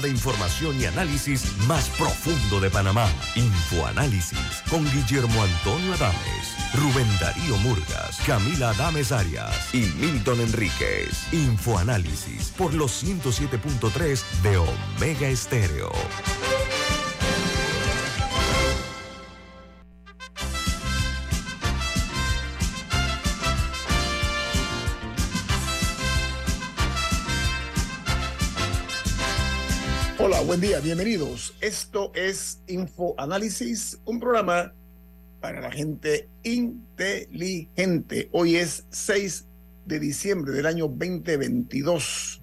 de información y análisis más profundo de Panamá. Infoanálisis con Guillermo Antonio Adames, Rubén Darío Murgas, Camila Adames Arias y Milton Enríquez. Infoanálisis por los 107.3 de Omega Estéreo. Buen día, bienvenidos. Esto es Info Análisis, un programa para la gente inteligente. Hoy es 6 de diciembre del año 2022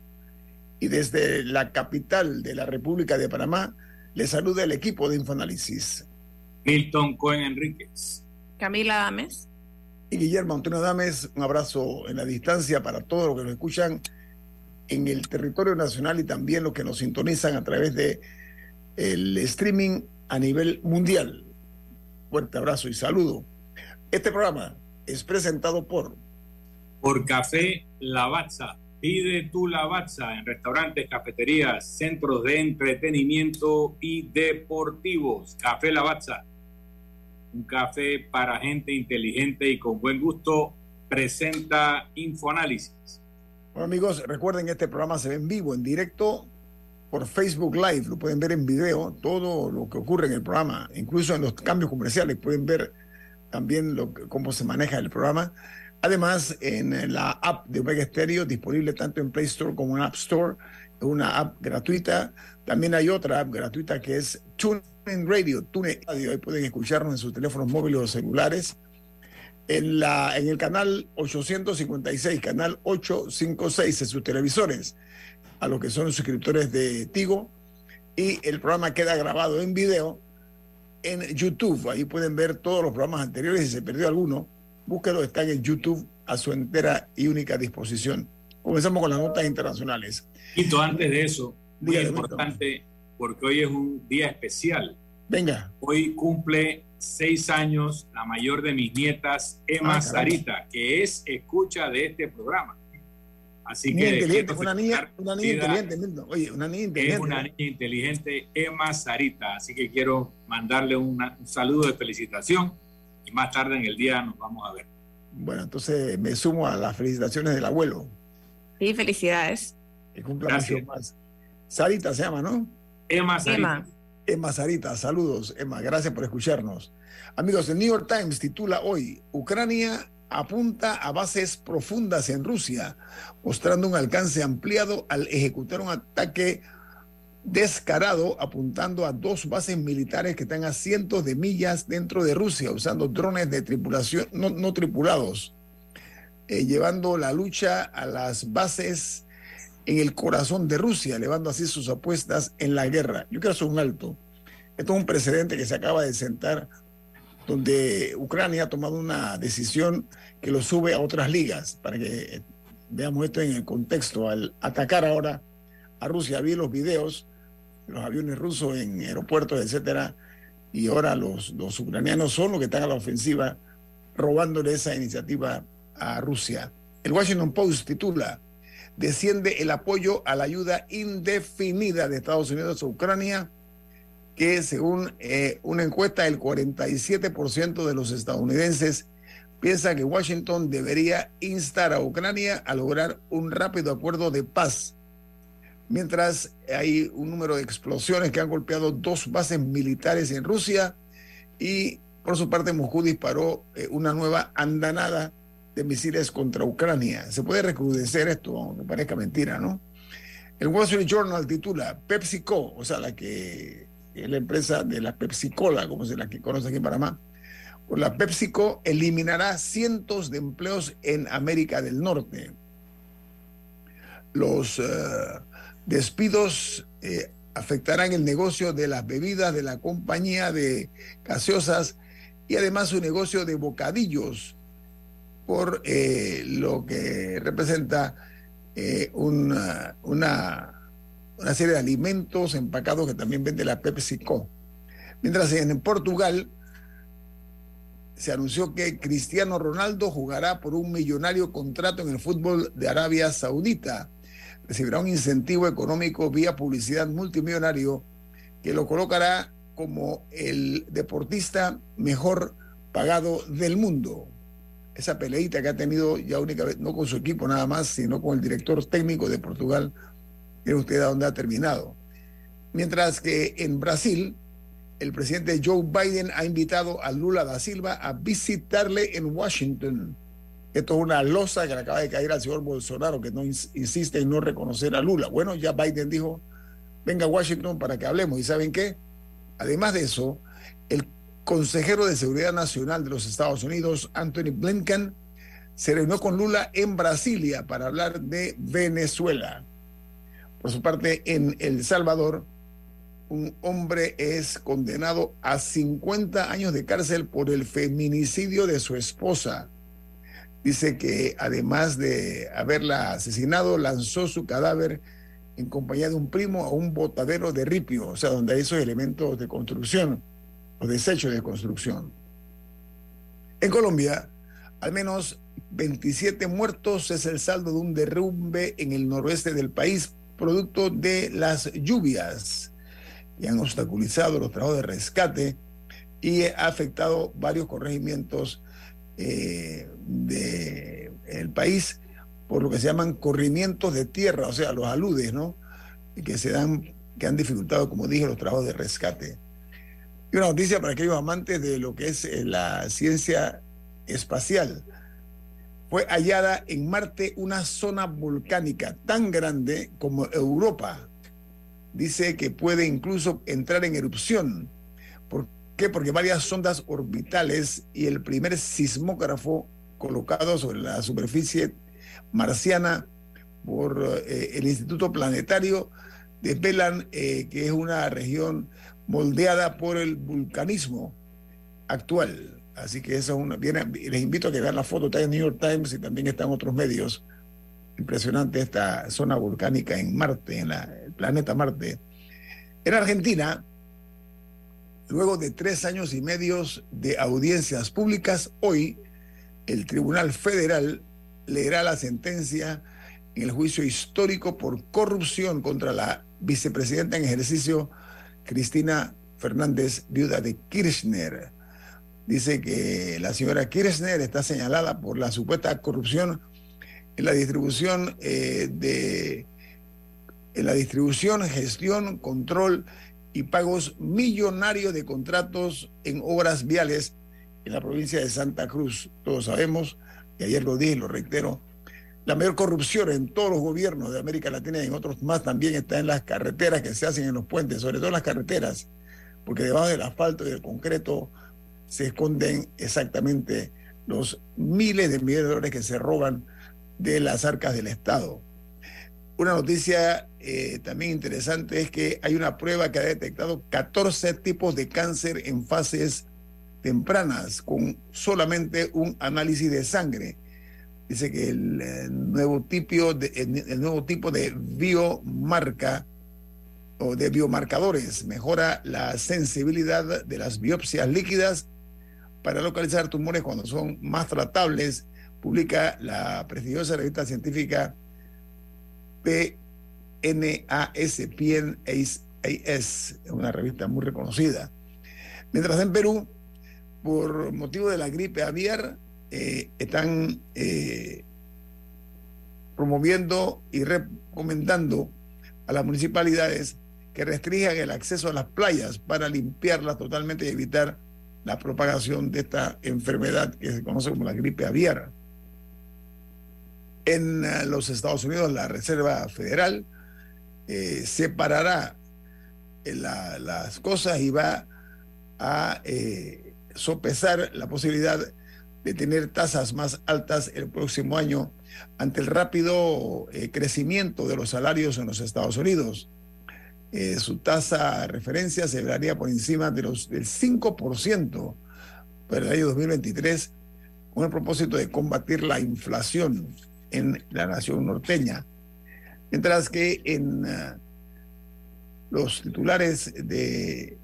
y desde la capital de la República de Panamá le saluda el equipo de Infoanálisis. Milton Cohen Enríquez. Camila Dames. Y Guillermo Antonio Dames, un abrazo en la distancia para todos los que nos escuchan en el territorio nacional y también los que nos sintonizan a través de el streaming a nivel mundial. Fuerte abrazo y saludo. Este programa es presentado por por Café Lavazza. Pide tu Lavazza en restaurantes, cafeterías, centros de entretenimiento y deportivos. Café Lavazza. Un café para gente inteligente y con buen gusto presenta Infoanálisis. Bueno amigos, recuerden que este programa se ve en vivo, en directo, por Facebook Live. Lo pueden ver en video, todo lo que ocurre en el programa, incluso en los cambios comerciales. Pueden ver también cómo se maneja el programa. Además, en la app de Omega Stereo, disponible tanto en Play Store como en App Store, una app gratuita. También hay otra app gratuita que es TuneIn Radio, TuneIn Radio. Ahí pueden escucharnos en sus teléfonos móviles o celulares en, la, en el canal 856, canal 856 en sus televisores, a los que son suscriptores de Tigo. Y el programa queda grabado en video en YouTube. Ahí pueden ver todos los programas anteriores. Si se perdió alguno, búsquelo, están en YouTube a su entera y única disposición. Comenzamos con las notas internacionales. Y antes de eso, muy importante, porque hoy es un día especial. Venga. Hoy cumple seis años la mayor de mis nietas, Emma ah, Sarita, que es escucha de este programa. Así que inteligente, una niña, una niña inteligente, Oye, una niña inteligente. Es una niña inteligente, Emma Sarita. Así que quiero mandarle un saludo de felicitación y más tarde en el día nos vamos a ver. Bueno, entonces me sumo a las felicitaciones del abuelo. Sí, felicidades. Que cumpla más. Sarita se llama, ¿no? Emma Sarita. Emma Sarita, saludos, Emma, gracias por escucharnos. Amigos, el New York Times titula hoy, Ucrania apunta a bases profundas en Rusia, mostrando un alcance ampliado al ejecutar un ataque descarado apuntando a dos bases militares que están a cientos de millas dentro de Rusia, usando drones de tripulación no, tripulados, eh, llevando la lucha a las bases en el corazón de Rusia, elevando así sus apuestas en la guerra. Yo quiero hacer un alto. Esto es un precedente que se acaba de sentar, donde Ucrania ha tomado una decisión que lo sube a otras ligas, para que veamos esto en el contexto. Al atacar ahora a Rusia, vi los videos, los aviones rusos en aeropuertos, etcétera, y ahora los, los ucranianos son los que están a la ofensiva, robándole esa iniciativa a Rusia. El Washington Post titula desciende el apoyo a la ayuda indefinida de Estados Unidos a Ucrania, que según eh, una encuesta el 47% de los estadounidenses piensa que Washington debería instar a Ucrania a lograr un rápido acuerdo de paz, mientras hay un número de explosiones que han golpeado dos bases militares en Rusia y por su parte Moscú disparó eh, una nueva andanada de misiles contra Ucrania. Se puede recrudecer esto, aunque parezca mentira, ¿no? El Wall Street Journal titula PepsiCo, o sea, la que es la empresa de la PepsiCola, como se la que conoce aquí en Panamá. La PepsiCo eliminará cientos de empleos en América del Norte. Los eh, despidos eh, afectarán el negocio de las bebidas de la compañía de gaseosas y además su negocio de bocadillos por eh, lo que representa eh, una, una, serie de alimentos empacados que también vende la PepsiCo. Mientras en Portugal se anunció que Cristiano Ronaldo jugará por un millonario contrato en el fútbol de Arabia Saudita. recibirá un incentivo económico vía publicidad multimillonario que lo colocará como el deportista mejor pagado del mundo. Esa peleita que ha tenido ya única vez, no con su equipo nada más, sino con el director técnico de Portugal, miren usted a dónde ha terminado. Mientras que en Brasil, el presidente Joe Biden ha invitado a Lula da Silva a visitarle en Washington. Esto es una losa que le acaba de caer al señor Bolsonaro, que no insiste en no reconocer a Lula. Bueno, ya Biden dijo, venga a Washington para que hablemos. ¿Y saben qué? Además de eso, el consejero de Seguridad Nacional de los Estados Unidos, Anthony Blinken, se reunió con Lula en Brasilia para hablar de Venezuela. Por su parte, en El Salvador, un hombre es condenado a 50 años de cárcel por el feminicidio de su esposa. Dice que además de haberla asesinado, lanzó su cadáver en compañía de un primo a un botadero de ripio, o sea, donde hay esos elementos de construcción o desechos de construcción. En Colombia, al menos 27 muertos es el saldo de un derrumbe en el noroeste del país, producto de las lluvias que han obstaculizado los trabajos de rescate y ha afectado varios corregimientos eh, del país por lo que se llaman corrimientos de tierra, o sea, los aludes, ¿no? Que se dan, que han dificultado, como dije, los trabajos de rescate. Una noticia para aquellos amantes de lo que es eh, la ciencia espacial. Fue hallada en Marte una zona volcánica tan grande como Europa. Dice que puede incluso entrar en erupción. ¿Por qué? Porque varias sondas orbitales y el primer sismógrafo colocado sobre la superficie marciana por eh, el Instituto Planetario desvelan eh, que es una región moldeada por el vulcanismo actual. Así que eso es una. Les invito a que vean la foto, está en New York Times y también están otros medios. Impresionante esta zona volcánica en Marte, en el planeta Marte. En Argentina, luego de tres años y medios de audiencias públicas, hoy el Tribunal Federal leerá la sentencia en el juicio histórico por corrupción contra la vicepresidenta en ejercicio Cristina Fernández, viuda de Kirchner. Dice que la señora Kirchner está señalada por la supuesta corrupción en la distribución eh, de en la distribución, gestión, control y pagos millonarios de contratos en obras viales en la provincia de Santa Cruz. Todos sabemos y ayer lo dije lo reitero, la mayor corrupción en todos los gobiernos de América Latina y en otros más también está en las carreteras que se hacen en los puentes, sobre todo las carreteras, porque debajo del asfalto y del concreto se esconden exactamente los miles de millones de dólares que se roban de las arcas del Estado. Una noticia eh, también interesante es que hay una prueba que ha detectado 14 tipos de cáncer en fases tempranas con solamente un análisis de sangre. Dice que el, eh, nuevo, tipo de, el nuevo tipo de biomarca o de biomarcadores mejora la sensibilidad de las biopsias líquidas para localizar tumores cuando son más tratables, publica la prestigiosa revista científica PNAS, PNAS, una revista muy reconocida. Mientras en Perú, por motivo de la gripe aviar, eh, están eh, promoviendo y recomendando a las municipalidades que restringan el acceso a las playas para limpiarlas totalmente y evitar la propagación de esta enfermedad que se conoce como la gripe aviar. En eh, los Estados Unidos, la Reserva Federal separará las cosas y va a sopesar la posibilidad de tener tasas más altas el próximo año ante el rápido eh, crecimiento de los salarios en los Estados Unidos. Eh, su tasa de referencia se vería por encima de los, del 5% para el año 2023 con el propósito de combatir la inflación en la nación norteña. Mientras que en ah, los titulares de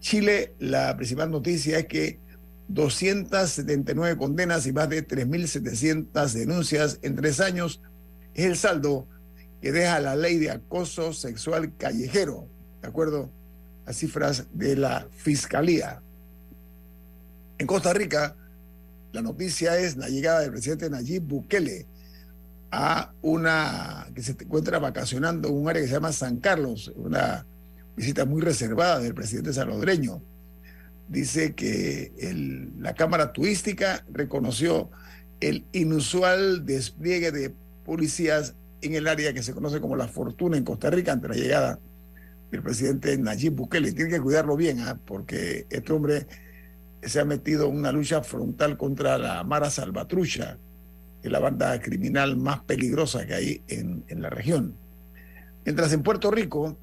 Chile, la principal noticia es que 279 condenas y más de 3.700 denuncias en tres años Es el saldo que deja la ley de acoso sexual callejero, ¿de acuerdo? A cifras de la Fiscalía. En Costa Rica, la noticia es la llegada del presidente Nayib Bukele a una que se encuentra vacacionando en un área que se llama San Carlos, una visita muy reservada del presidente salvadoreño. Dice que la Cámara Turística reconoció el inusual despliegue de policías en el área que se conoce como La Fortuna en Costa Rica ante la llegada del presidente Nayib Bukele. Tiene que cuidarlo bien, ¿ah? porque este hombre se ha metido en una lucha frontal contra la Mara Salvatrucha, que es la banda criminal más peligrosa que hay en, en la región. Mientras en Puerto Rico,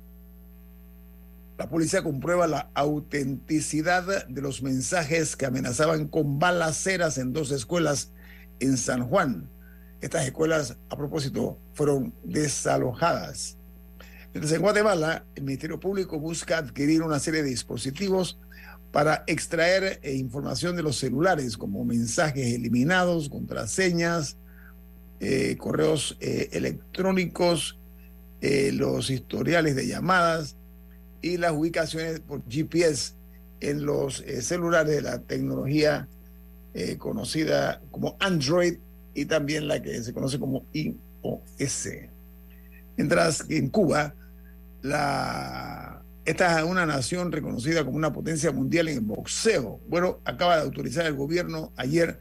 la policía comprueba la autenticidad de los mensajes que amenazaban con balaceras en dos escuelas en San Juan. Estas escuelas, a propósito, fueron desalojadas. Mientras en Guatemala, el Ministerio Público busca adquirir una serie de dispositivos para extraer eh, información de los celulares, como mensajes eliminados, contraseñas, eh, correos eh, electrónicos, los historiales de llamadas y las ubicaciones por GPS en los celulares de la tecnología conocida como Android y también la que se conoce como iOS. Mientras que en Cuba, esta es una nación reconocida como una potencia mundial en el boxeo. Bueno, acaba de autorizar el gobierno ayer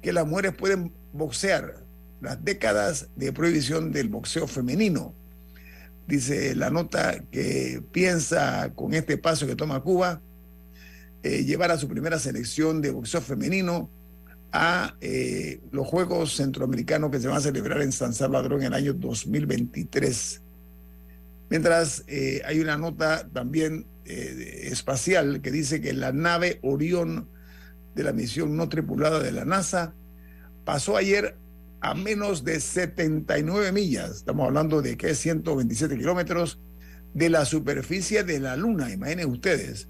que las mujeres pueden boxear las décadas de prohibición del boxeo femenino. Dice la nota que piensa con este paso que toma Cuba eh, llevar a su primera selección de boxeo femenino a eh, los Juegos Centroamericanos que se van a celebrar en San Salvador en el año 2023. Mientras eh, hay una nota también espacial que dice que la nave Orión de la misión no tripulada de la NASA pasó ayer a menos de 79 millas, estamos hablando de que es 127 kilómetros, de la superficie de la Luna, imaginen ustedes,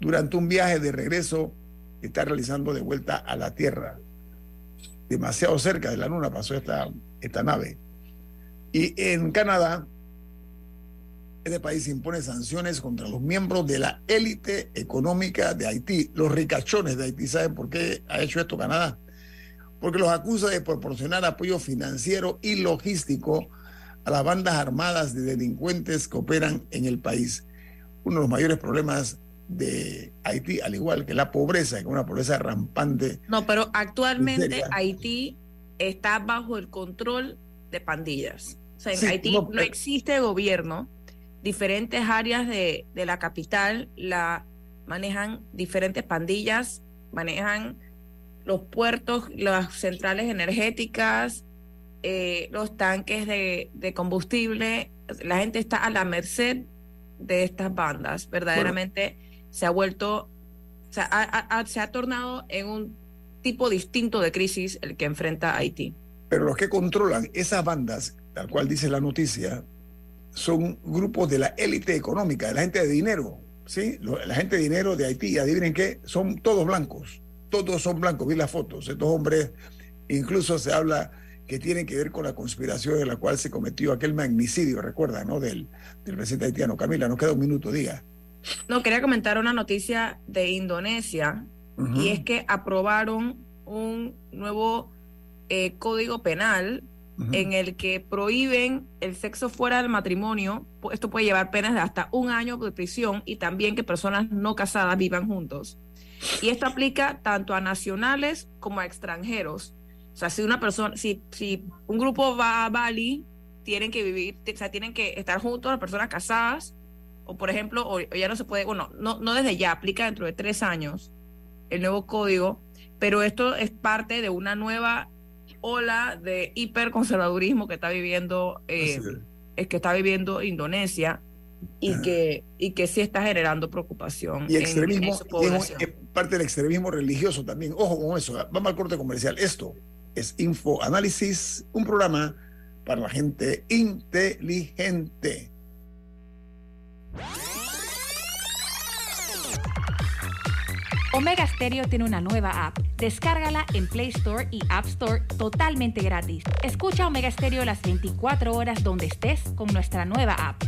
durante un viaje de regreso que está realizando de vuelta a la Tierra. Demasiado cerca de la Luna pasó esta, nave. Y en Canadá, este país impone sanciones contra los miembros de la élite económica de Haití, los ricachones de Haití. ¿Saben por qué ha hecho esto Canadá? Porque los acusa de proporcionar apoyo financiero y logístico a las bandas armadas de delincuentes que operan en el país. Uno de los mayores problemas de Haití, al igual que la pobreza, que es una pobreza rampante. No, pero actualmente Haití está bajo el control de pandillas. O sea, en Haití no, no existe gobierno diferentes áreas de, la capital la manejan diferentes pandillas, manejan los puertos, las centrales energéticas, eh, los tanques de, combustible. La gente está a la merced de estas bandas. Verdaderamente se ha vuelto, se ha tornado en un tipo distinto de crisis el que enfrenta Haití. Pero los que controlan esas bandas, tal cual dice la noticia, son grupos de la élite económica, de la gente de dinero, ¿sí? La gente de dinero de Haití, adivinen qué, son todos blancos, todos son blancos, vi las fotos, estos hombres, incluso se habla que tienen que ver con la conspiración en la cual se cometió aquel magnicidio, recuerda, ¿no? Del, del presidente haitiano. Camila, nos queda un minuto, diga. No, quería comentar una noticia de Indonesia, y es que aprobaron un nuevo eh, código penal en el que prohíben el sexo fuera del matrimonio. Esto puede llevar penas de hasta un año de prisión y también que personas no casadas vivan juntos. Y esto aplica tanto a nacionales como a extranjeros. O sea, si una persona, si, si un grupo va a Bali, tienen que vivir, o sea, tienen que estar juntos las personas casadas, o por ejemplo, o, ya no se puede, bueno, no, no desde ya, aplica dentro de tres años el nuevo código, pero esto es parte de una nueva ola de hiperconservadurismo que está viviendo eh, es. que está viviendo Indonesia y que y que sí está generando preocupación y extremismo es parte del extremismo religioso también. Ojo con eso vamos al corte comercial. Esto es Info Análisis un programa para la gente inteligente. Omega Stereo tiene una nueva app. Descárgala en Play Store y App Store totalmente gratis. Escucha Omega Stereo las 24 horas donde estés con nuestra nueva app.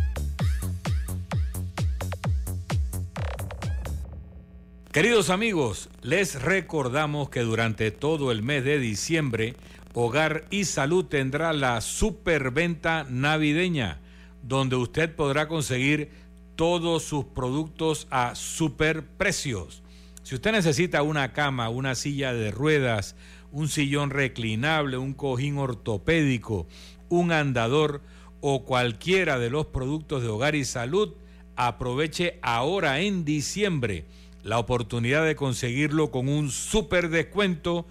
Queridos amigos, les recordamos que durante todo el mes de diciembre, Hogar y Salud tendrá la superventa navideña, donde usted podrá conseguir todos sus productos a superprecios. Si usted necesita una cama, una silla de ruedas, un sillón reclinable, un cojín ortopédico, un andador o cualquiera de los productos de hogar y salud, aproveche ahora en diciembre la oportunidad de conseguirlo con un super descuento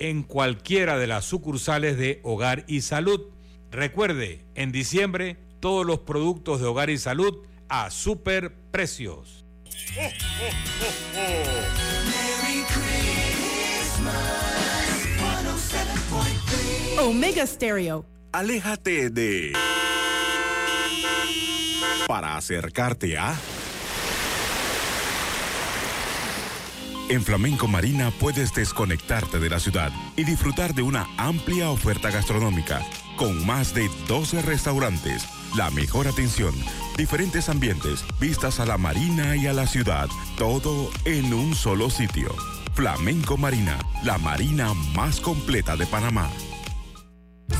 en cualquiera de las sucursales de Hogar y Salud. Recuerde, en diciembre todos los productos de Hogar y Salud a super precios. Omega Stereo. Aléjate de... Para acercarte a... En Flamenco Marina puedes desconectarte de la ciudad y disfrutar de una amplia oferta gastronómica con más de 12 restaurantes, la mejor atención, diferentes ambientes, vistas a la marina y a la ciudad, todo en un solo sitio. Flamenco Marina, la marina más completa de Panamá.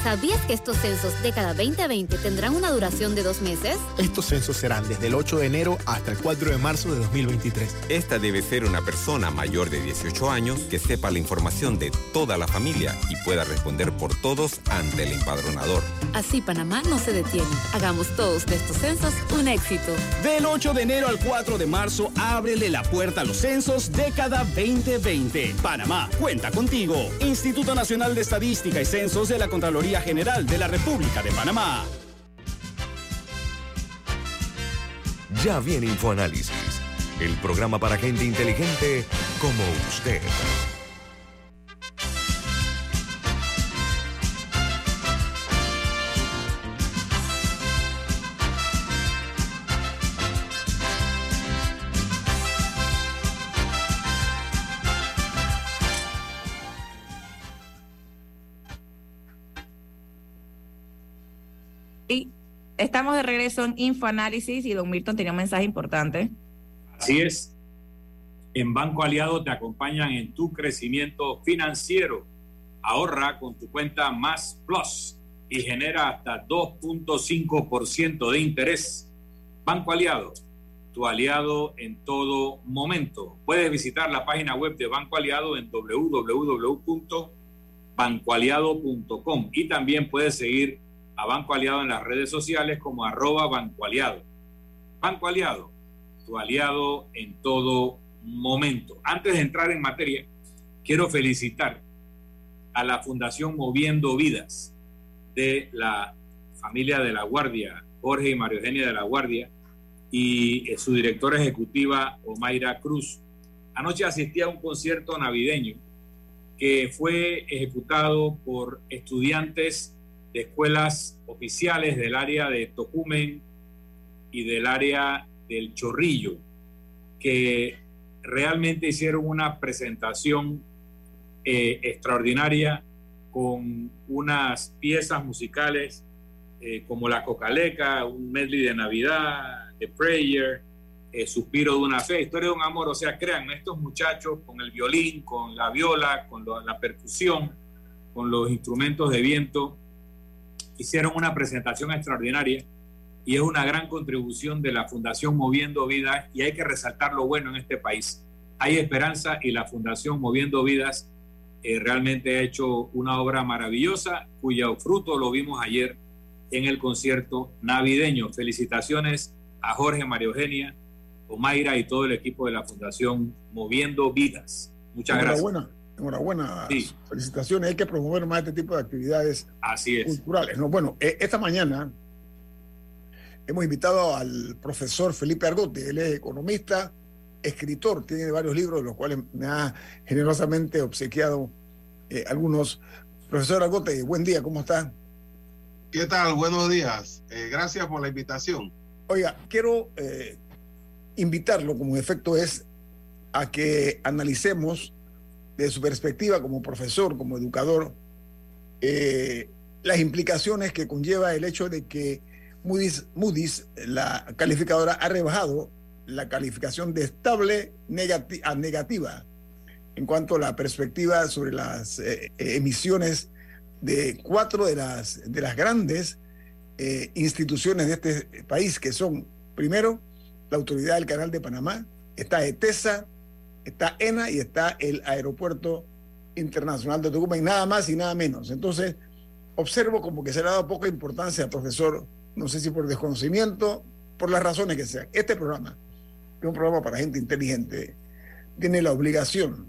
¿Sabías que estos censos de cada 2020 tendrán una duración de dos meses? Estos censos serán desde el 8 de enero hasta el 4 de marzo de 2023. Esta debe ser una persona mayor de 18 años que sepa la información de toda la familia y pueda responder por todos ante el empadronador. Así Panamá no se detiene. Hagamos todos de estos censos un éxito. Del 8 de enero al 4 de marzo, ábrele la puerta a los censos década 2020. Panamá, cuenta contigo. Instituto Nacional de Estadística y Censos de la Contraloría General de la República de Panamá. Ya viene InfoAnálisis, el programa para gente inteligente como usted. Estamos de regreso en Infoanálisis y don Milton tenía un mensaje importante. Así es. En Banco Aliado te acompañan en tu crecimiento financiero. Ahorra con tu cuenta Más Plus y genera hasta 2.5% de interés. Banco Aliado, tu aliado en todo momento. Puedes visitar la página web de Banco Aliado en www.bancoaliado.com y también puedes seguir Banco Aliado en las redes sociales como arroba Banco Aliado. Banco Aliado, tu aliado en todo momento. Antes de entrar en materia, quiero felicitar a la Fundación Moviendo Vidas de la familia de la Guardia, Jorge y María Eugenia de la Guardia, y su directora ejecutiva, Omaira Cruz. Anoche asistí a un concierto navideño que fue ejecutado por estudiantes de escuelas oficiales del área de Tocumen y del área del Chorrillo, que realmente hicieron una presentación eh, extraordinaria con unas piezas musicales eh, como La Cocaleca, un medley de Navidad, The Prayer, eh, Suspiro de una Fe, Historia de un Amor. O sea, crean, estos muchachos con el violín, con la viola, con la percusión, con los instrumentos de viento, hicieron una presentación extraordinaria y es una gran contribución de la Fundación Moviendo Vidas y hay que resaltar lo bueno en este país. Hay esperanza y la Fundación Moviendo Vidas eh, realmente ha hecho una obra maravillosa cuyo fruto lo vimos ayer en el concierto navideño. Felicitaciones a Jorge, María Eugenia, Omaira y todo el equipo de la Fundación Moviendo Vidas. Muchas gracias. Enhorabuena. Felicitaciones. Hay que promover más este tipo de actividades culturales. ¿no? Bueno, e, esta mañana hemos invitado al profesor Felipe Argote. Él es economista, escritor, tiene varios libros, de los cuales me ha generosamente obsequiado eh, algunos. Profesor Argote, buen día, ¿cómo está? ¿Qué tal? Buenos días. Eh, gracias por la invitación. Oiga, quiero eh, invitarlo, como efecto es, a que analicemos de su perspectiva como profesor, como educador, eh, las implicaciones que conlleva el hecho de que Moody's, Moody's, la calificadora, ha rebajado la calificación de estable a negativa en cuanto a la perspectiva sobre las eh, eh, emisiones de cuatro de las, de las grandes instituciones de este país, que son, primero, la Autoridad del Canal de Panamá, está ETESA, está ENA y está el Aeropuerto Internacional de Tucumán, y nada más y nada menos. Entonces, observo como que se le ha dado poca importancia al profesor, no sé si por desconocimiento, por las razones que sean. Este programa, que es un programa para gente inteligente, tiene la obligación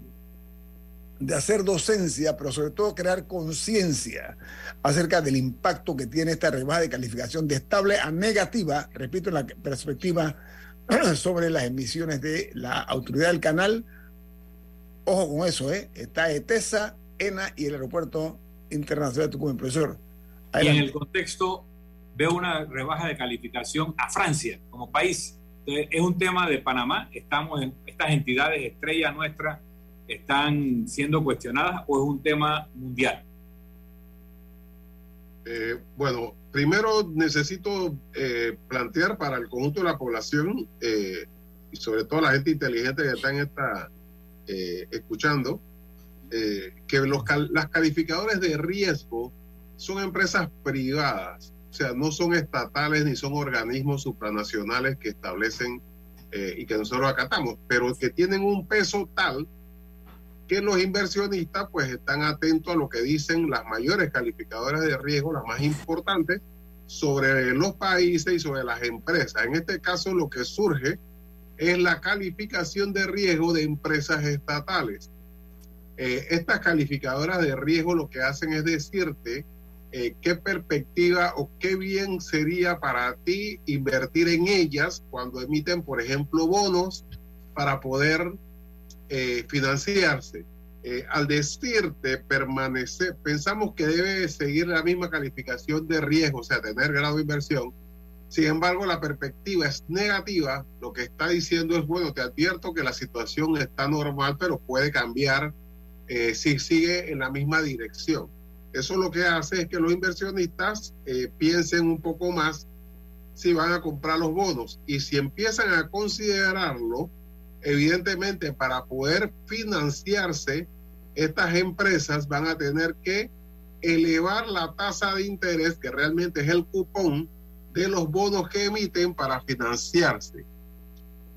de hacer docencia, pero sobre todo crear conciencia acerca del impacto que tiene esta rebaja de calificación de estable a negativa, repito, en la perspectiva sobre las emisiones de la autoridad del canal. Ojo con eso, ¿eh? Está ETESA, ENA y el aeropuerto internacional de Tucumán, profesor. Y en el contexto veo una rebaja de calificación a Francia como país. es un tema de Panamá, estamos en estas entidades estrellas nuestras están siendo cuestionadas o es un tema mundial? Eh, bueno, primero necesito eh, plantear para el conjunto de la población eh, y sobre todo la gente inteligente que está en esta escuchando, que los, las calificadores de riesgo son empresas privadas, o sea, no son estatales ni son organismos supranacionales que establecen y que nosotros acatamos, pero que tienen un peso tal que los inversionistas pues están atentos a lo que dicen las mayores calificadoras de riesgo, las más importantes, sobre los países y sobre las empresas. En este caso lo que surge es la calificación de riesgo de empresas estatales. Eh, estas calificadoras de riesgo lo que hacen es decirte eh, qué perspectiva o qué bien sería para ti invertir en ellas cuando emiten, por ejemplo, bonos para poder eh, financiarse. Eh, al decirte permanecer, pensamos que debe seguir la misma calificación de riesgo, o sea, tener grado de inversión. Sin embargo, la perspectiva es negativa. Lo que está diciendo es, bueno, te advierto que la situación está normal, pero puede cambiar eh, si sigue en la misma dirección. Eso lo que hace es que los inversionistas piensen un poco más si van a comprar los bonos. Y si empiezan a considerarlo, evidentemente para poder financiarse, estas empresas van a tener que elevar la tasa de interés, que realmente es el cupón de los bonos que emiten para financiarse.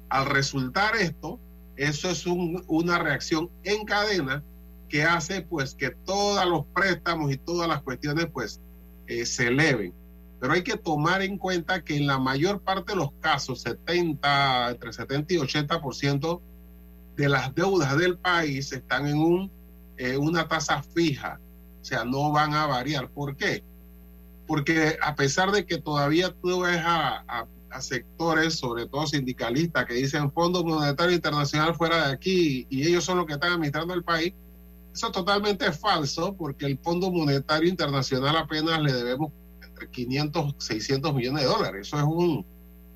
Al resultar esto, eso es una reacción en cadena que hace pues que todos los préstamos y todas las cuestiones pues eh, se eleven. Pero hay que tomar en cuenta que en la mayor parte de los casos, 70, entre 70 y 80% de las deudas del país están en un, eh, una tasa fija, o sea, no van a variar. ¿Por qué? Porque a pesar de que todavía tú ves a, a, sectores, sobre todo sindicalistas, que dicen Fondo Monetario Internacional fuera de aquí y ellos son los que están administrando el país, eso es totalmente falso porque el Fondo Monetario Internacional apenas le debemos 500, 600 millones de dólares. Eso es un,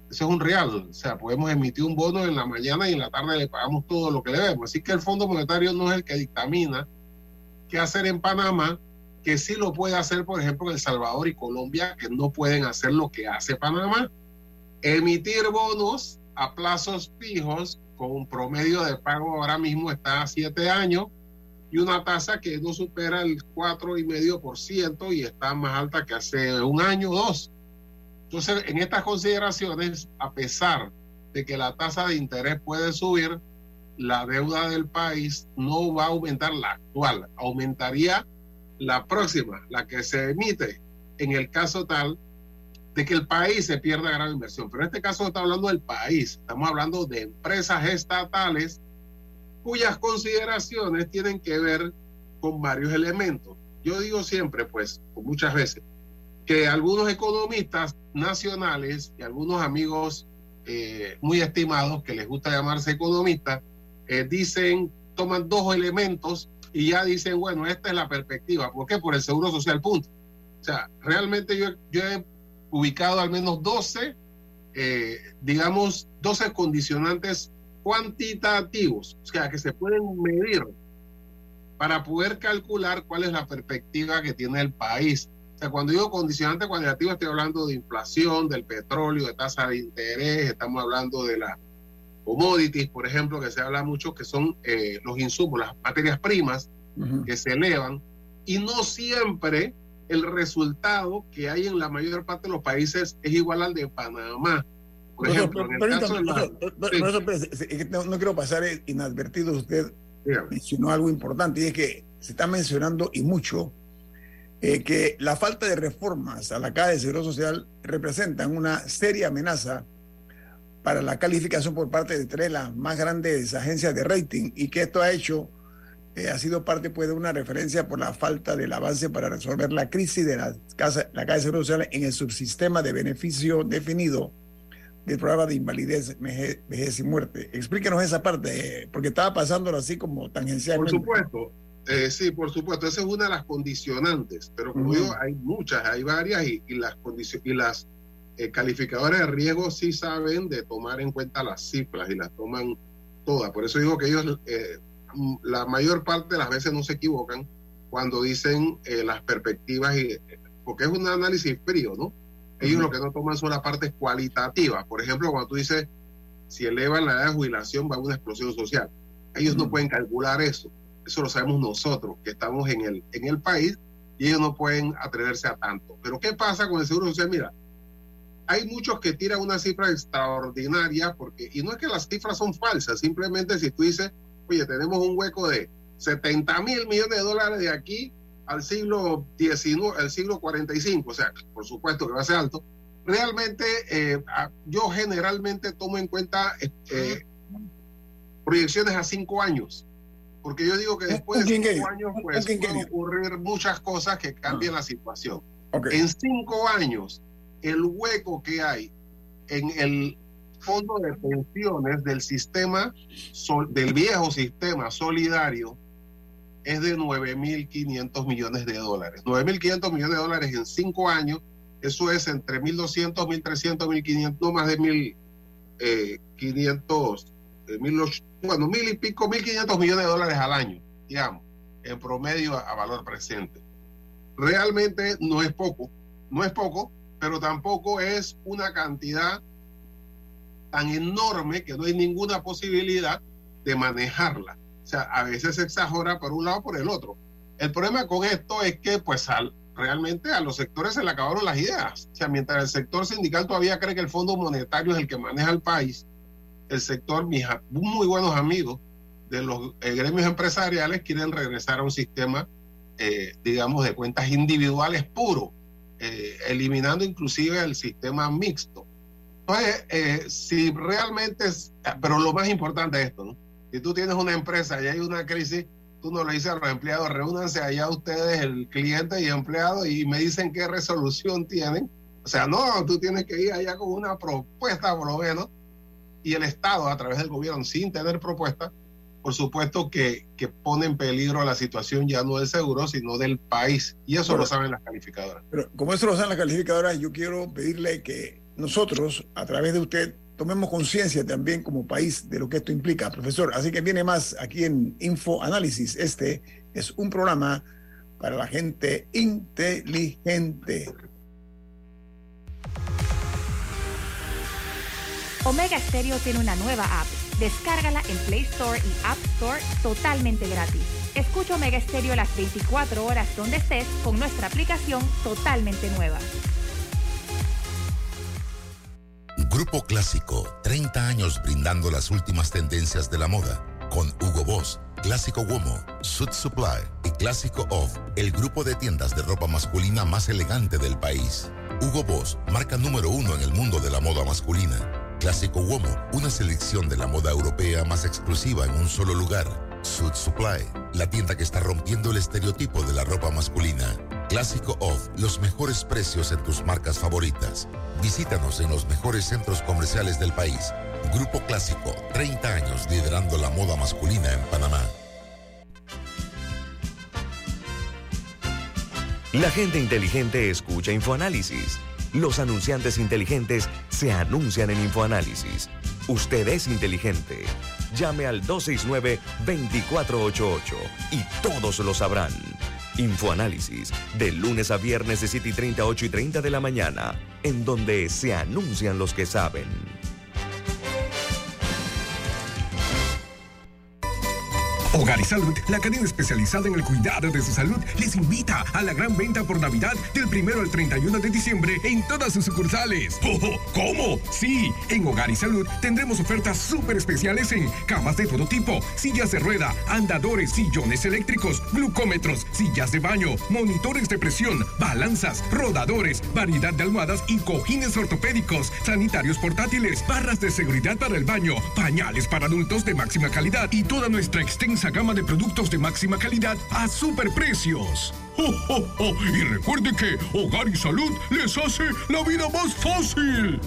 eso es un real. O sea, podemos emitir un bono en la mañana y en la tarde le pagamos todo lo que le debemos. Así que el Fondo Monetario no es el que dictamina qué hacer en Panamá, que sí lo puede hacer, por ejemplo, en El Salvador y Colombia, que no pueden hacer lo que hace Panamá. Emitir bonos a plazos fijos con un promedio de pago ahora mismo está a siete años y una tasa que no supera el 4,5% y está más alta que hace un año o dos. Entonces, en estas consideraciones, a pesar de que la tasa de interés puede subir, la deuda del país no va a aumentar la actual, aumentaría la próxima, la que se emite en el caso tal de que el país se pierda gran inversión. Pero en este caso no está hablando del país, estamos hablando de empresas estatales cuyas consideraciones tienen que ver con varios elementos. Yo digo siempre, pues, muchas veces, que algunos economistas nacionales y algunos amigos eh, muy estimados que les gusta llamarse economistas, eh, dicen, toman dos elementos y ya dicen, bueno, esta es la perspectiva. ¿Por qué? Por el seguro social, punto. O sea, realmente yo, he ubicado al menos 12, eh, digamos, 12 condicionantes cuantitativos, o sea, que se pueden medir para poder calcular cuál es la perspectiva que tiene el país. O sea, cuando digo condicionante cuantitativo, estoy hablando de inflación, del petróleo, de tasa de interés, estamos hablando de las commodities, por ejemplo, que se habla mucho, que son eh, los insumos, las materias primas que se elevan, y no siempre el resultado que hay en la mayor parte de los países es igual al de Panamá. Por ejemplo, en el caso de la... no, quiero pasar inadvertido, usted mencionó algo importante, y es que se está mencionando y mucho eh, que la falta de reformas a la Caja de Seguro Social representan una seria amenaza para la calificación por parte de tres de las más grandes agencias de rating y que esto ha hecho, eh, ha sido parte pues, de una referencia por la falta del avance para resolver la crisis de la, casa, la Caja de Seguro Social en el subsistema de beneficio definido del programa de invalidez, vejez, y muerte. Explíquenos esa parte, eh, porque estaba pasándolo así como tangencialmente. Por supuesto, eh, sí, por supuesto, esa es una de las condicionantes, pero como digo, hay muchas, hay varias y, las condiciones y las eh, calificadores de riesgo sí saben de tomar en cuenta las cifras y las toman todas. Por eso digo que ellos la mayor parte de las veces no se equivocan cuando dicen las perspectivas y porque es un análisis frío, ¿no? Ellos lo que no toman son las partes cualitativas. Por ejemplo, cuando tú dices, si elevan la edad de jubilación va a una explosión social. Ellos no pueden calcular eso. Eso lo sabemos nosotros, que estamos en el, en el país y ellos no pueden atreverse a tanto. Pero ¿qué pasa con el Seguro Social? Mira, hay muchos que tiran una cifra extraordinaria porque, y no es que las cifras son falsas, simplemente si tú dices, oye, tenemos un hueco de 70 mil millones de dólares de aquí al siglo XIX, al siglo 45, o sea, por supuesto que va a ser alto, realmente eh, yo generalmente tomo en cuenta eh, proyecciones a cinco años, porque yo digo que después de cinco años pues, pueden ocurrir muchas cosas que cambien la situación. En cinco años, el hueco que hay en el fondo de pensiones del sistema, del viejo sistema solidario, es de 9.500 millones de dólares. 9.500 millones de dólares en cinco años, eso es entre 1.200, 1.300, 1.500, no más de 1.500, eh, eh bueno, mil y pico, 1.500 millones de dólares al año, digamos, en promedio a valor presente. Realmente no es poco, no es poco, pero tampoco es una cantidad tan enorme que no hay ninguna posibilidad de manejarla. O sea, a veces se exagera por un lado por el otro. El problema con esto es que, pues, al, realmente a los sectores se le acabaron las ideas. O sea, mientras el sector sindical todavía cree que el Fondo Monetario es el que maneja el país, el sector, mis muy buenos amigos de los eh, gremios empresariales quieren regresar a un sistema, eh, digamos, de cuentas individuales puro, eh, eliminando inclusive el sistema mixto. Entonces, si realmente es, pero lo más importante es esto, ¿no? Si tú tienes una empresa y hay una crisis, tú no le dices a los empleados, reúnanse allá ustedes, el cliente y el empleado, y me dicen qué resolución tienen. O sea, no, tú tienes que ir allá con una propuesta, por lo menos, y el Estado, a través del gobierno, sin tener propuesta, por supuesto que, que pone en peligro la situación ya no del seguro, sino del país. Y eso lo saben las calificadoras. Pero como eso lo saben las calificadoras, yo quiero pedirle que nosotros, a través de usted, tomemos conciencia también como país de lo que esto implica, profesor. Así que viene más aquí en Info Análisis. Este es un programa para la gente inteligente. Omega Stereo tiene una nueva app. Descárgala en Play Store y App Store totalmente gratis. Escucha Omega Stereo las 24 horas donde estés con nuestra aplicación totalmente nueva. Grupo Clásico, 30 años brindando las últimas tendencias de la moda. Con Hugo Boss, Clásico Womo, Suit Supply y Clásico Off, el grupo de tiendas de ropa masculina más elegante del país. Hugo Boss, marca número uno en el mundo de la moda masculina. Clásico Womo, una selección de la moda europea más exclusiva en un solo lugar. Suit Supply, la tienda que está rompiendo el estereotipo de la ropa masculina. Clásico Off, los mejores precios en tus marcas favoritas. Visítanos en los mejores centros comerciales del país. Grupo Clásico, 30 años liderando la moda masculina en Panamá. La gente inteligente escucha InfoAnálisis. Los anunciantes inteligentes se anuncian en InfoAnálisis. usted es inteligente. Llame al 269-2488 y todos lo sabrán. Infoanálisis, de lunes a viernes de 7 y 30, 8 y 30 de la mañana, en donde se anuncian los que saben. Hogar y Salud, la cadena especializada en el cuidado de su salud, les invita a la gran venta por Navidad del 1 al 31 de diciembre en todas sus sucursales. ¡Oh, cómo Sí, en Hogar y Salud tendremos ofertas súper especiales en camas de todo tipo, sillas de rueda, andadores, sillones eléctricos, glucómetros, sillas de baño, monitores de presión, balanzas, rodadores, variedad de almohadas y cojines ortopédicos, sanitarios portátiles, barras de seguridad para el baño, pañales para adultos de máxima calidad y toda nuestra extensa gama de productos de máxima calidad a superprecios. ¡Oh, Y recuerde que Hogar y Salud les hace la vida más fácil.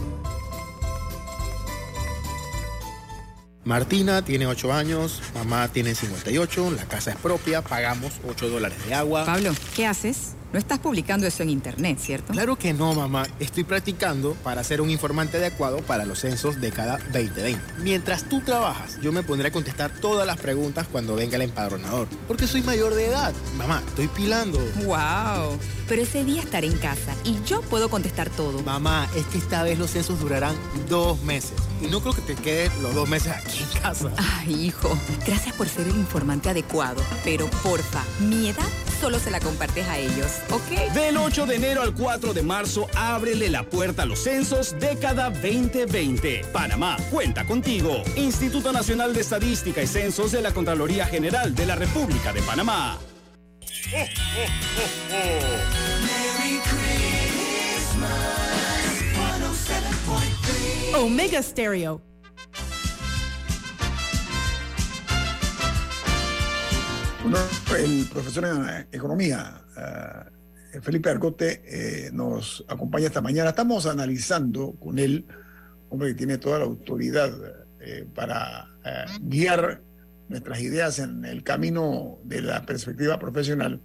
Martina tiene 8 años, mamá tiene 58, la casa es propia, pagamos 8 dólares de agua. Pablo, ¿qué haces? No estás publicando eso en internet, ¿cierto? Claro que no, mamá. Estoy practicando para ser un informante adecuado para los censos de cada 2020. Mientras tú trabajas, yo me pondré a contestar todas las preguntas cuando venga el empadronador. Porque soy mayor de edad. Mamá, estoy pilando. ¡Wow! Pero ese día estaré en casa y yo puedo contestar todo. Mamá, es que esta vez los censos durarán dos meses. Y no creo que te quedes los dos meses aquí en casa. Ay, hijo. Gracias por ser el informante adecuado. Pero porfa, mi edad solo se la compartes a ellos. Del 8 de enero al 4 de marzo, ábrele la puerta a los censos década 2020. Panamá, cuenta contigo. Instituto Nacional de Estadística y Censos de la Contraloría General de la República de Panamá. Omega Stereo. El profesor en economía, eh, Felipe Argote, eh, nos acompaña esta mañana. Estamos analizando con él, hombre que tiene toda la autoridad eh, para guiar nuestras ideas en el camino de la perspectiva profesional,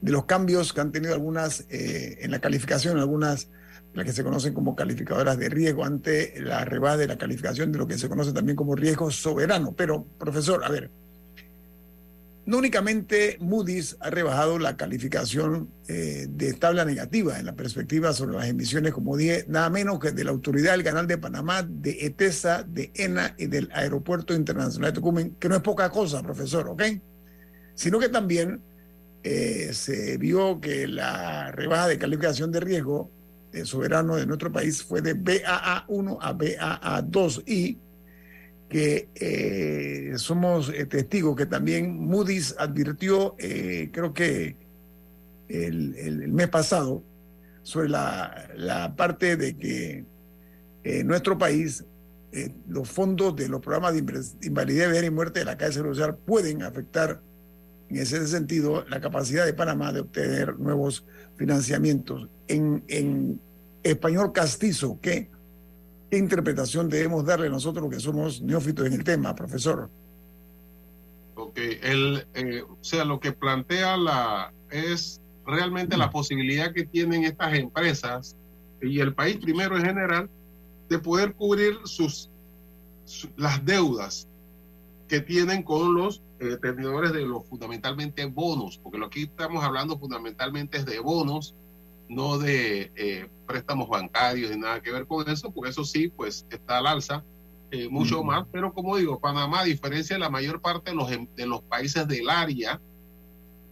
de los cambios que han tenido algunas en la calificación, algunas las que se conocen como calificadoras de riesgo ante la rebaja de la calificación de lo que se conoce también como riesgo soberano. Pero, profesor, a ver, no únicamente Moody's ha rebajado la calificación eh, de tabla negativa en la perspectiva sobre las emisiones, como dije, nada menos que de la Autoridad del Canal de Panamá, de ETESA, de ENA y del Aeropuerto Internacional de Tucumán, que no es poca cosa, profesor, ¿ok? Sino que también eh, se vio que la rebaja de calificación de riesgo de soberano de nuestro país fue de BAA1 a BAA2 y que eh, somos eh, testigos que también Moody's advirtió, eh, creo que el, mes pasado, sobre la, parte de que en nuestro país los fondos de los programas de invalidez, y muerte de la Caja Social pueden afectar en ese sentido la capacidad de Panamá de obtener nuevos financiamientos. En, en español castizo, que ¿Qué interpretación debemos darle nosotros que somos neófitos en el tema, profesor? Ok, el, eh, o sea, lo que plantea la es realmente la posibilidad que tienen estas empresas y el país primero en general de poder cubrir sus, las deudas que tienen con los eh, tenedores de los fundamentalmente bonos, porque lo que estamos hablando fundamentalmente es de bonos no de eh, préstamos bancarios ni nada que ver con eso, porque eso sí, pues está al alza eh, mucho más, pero como digo, Panamá, a diferencia de la mayor parte de los, em, de los países del área,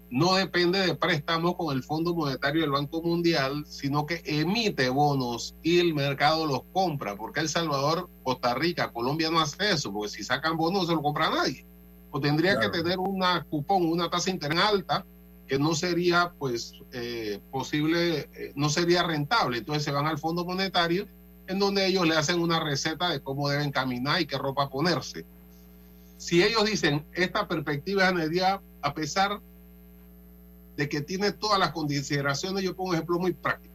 no depende de préstamos con el Fondo Monetario del Banco Mundial, sino que emite bonos y el mercado los compra, porque El Salvador, Costa Rica, Colombia no hace eso, porque si sacan bonos no se lo compra nadie. O tendría que tener una cupón, una tasa interna alta, que no sería pues eh, posible, eh, no sería rentable. Entonces se van al Fondo Monetario en donde ellos le hacen una receta de cómo deben caminar y qué ropa ponerse. Si ellos dicen, esta perspectiva es día a pesar de que tiene todas las consideraciones, yo pongo un ejemplo muy práctico.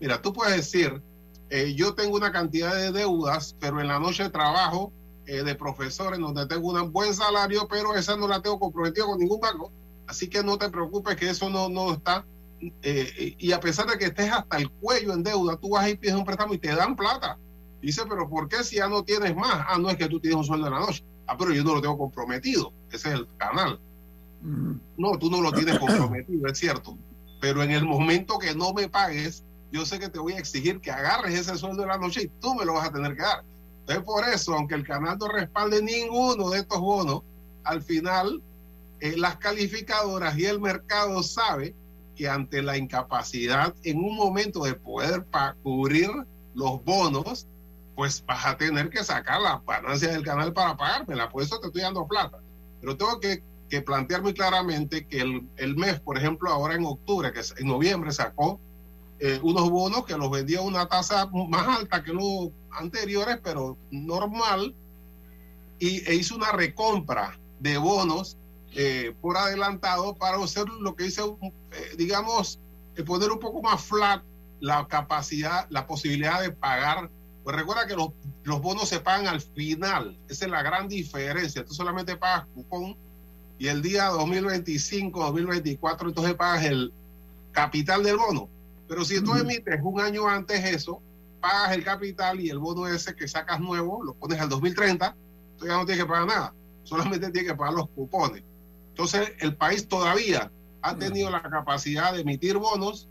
Mira, tú puedes decir, eh, yo tengo una cantidad de deudas, pero en la noche trabajo de profesor en donde tengo un buen salario, pero esa no la tengo comprometida con ningún banco Así que no te preocupes que eso no, no está. Eh, y a pesar de que estés hasta el cuello en deuda, tú vas y pides un préstamo y te dan plata. Dice, pero ¿por qué si ya no tienes más? Ah, no es que tú tienes un sueldo en la noche. Ah, pero yo no lo tengo comprometido. Ese es el canal. No, tú no lo tienes comprometido, es cierto. Pero en el momento que no me pagues, yo sé que te voy a exigir que agarres ese sueldo de la noche y tú me lo vas a tener que dar. Entonces, por eso, aunque el canal no respalde ninguno de estos bonos, al final eh, las calificadoras y el mercado sabe que ante la incapacidad en un momento de poder cubrir los bonos, pues vas a tener que sacar la ganancia del canal para pagármela. Por eso te estoy dando plata. Pero tengo que, plantear muy claramente que el, el, mes, por ejemplo, ahora en octubre, que en noviembre sacó eh, unos bonos que los vendía a una tasa más alta que los anteriores, pero normal, y e hizo una recompra de bonos eh, por adelantado para hacer lo que dice, eh, digamos, poner un poco más flat la capacidad, la posibilidad de pagar. Pues recuerda que los, los bonos se pagan al final, esa es la gran diferencia. Tú solamente pagas cupón y el día 2025, 2024, entonces pagas el capital del bono. Pero si tú emites un año antes eso, pagas el capital y el bono ese que sacas nuevo, lo pones al 2030, tú ya no tienes que pagar nada, solamente tienes que pagar los cupones. Entonces, el país todavía ha tenido la capacidad de emitir bonos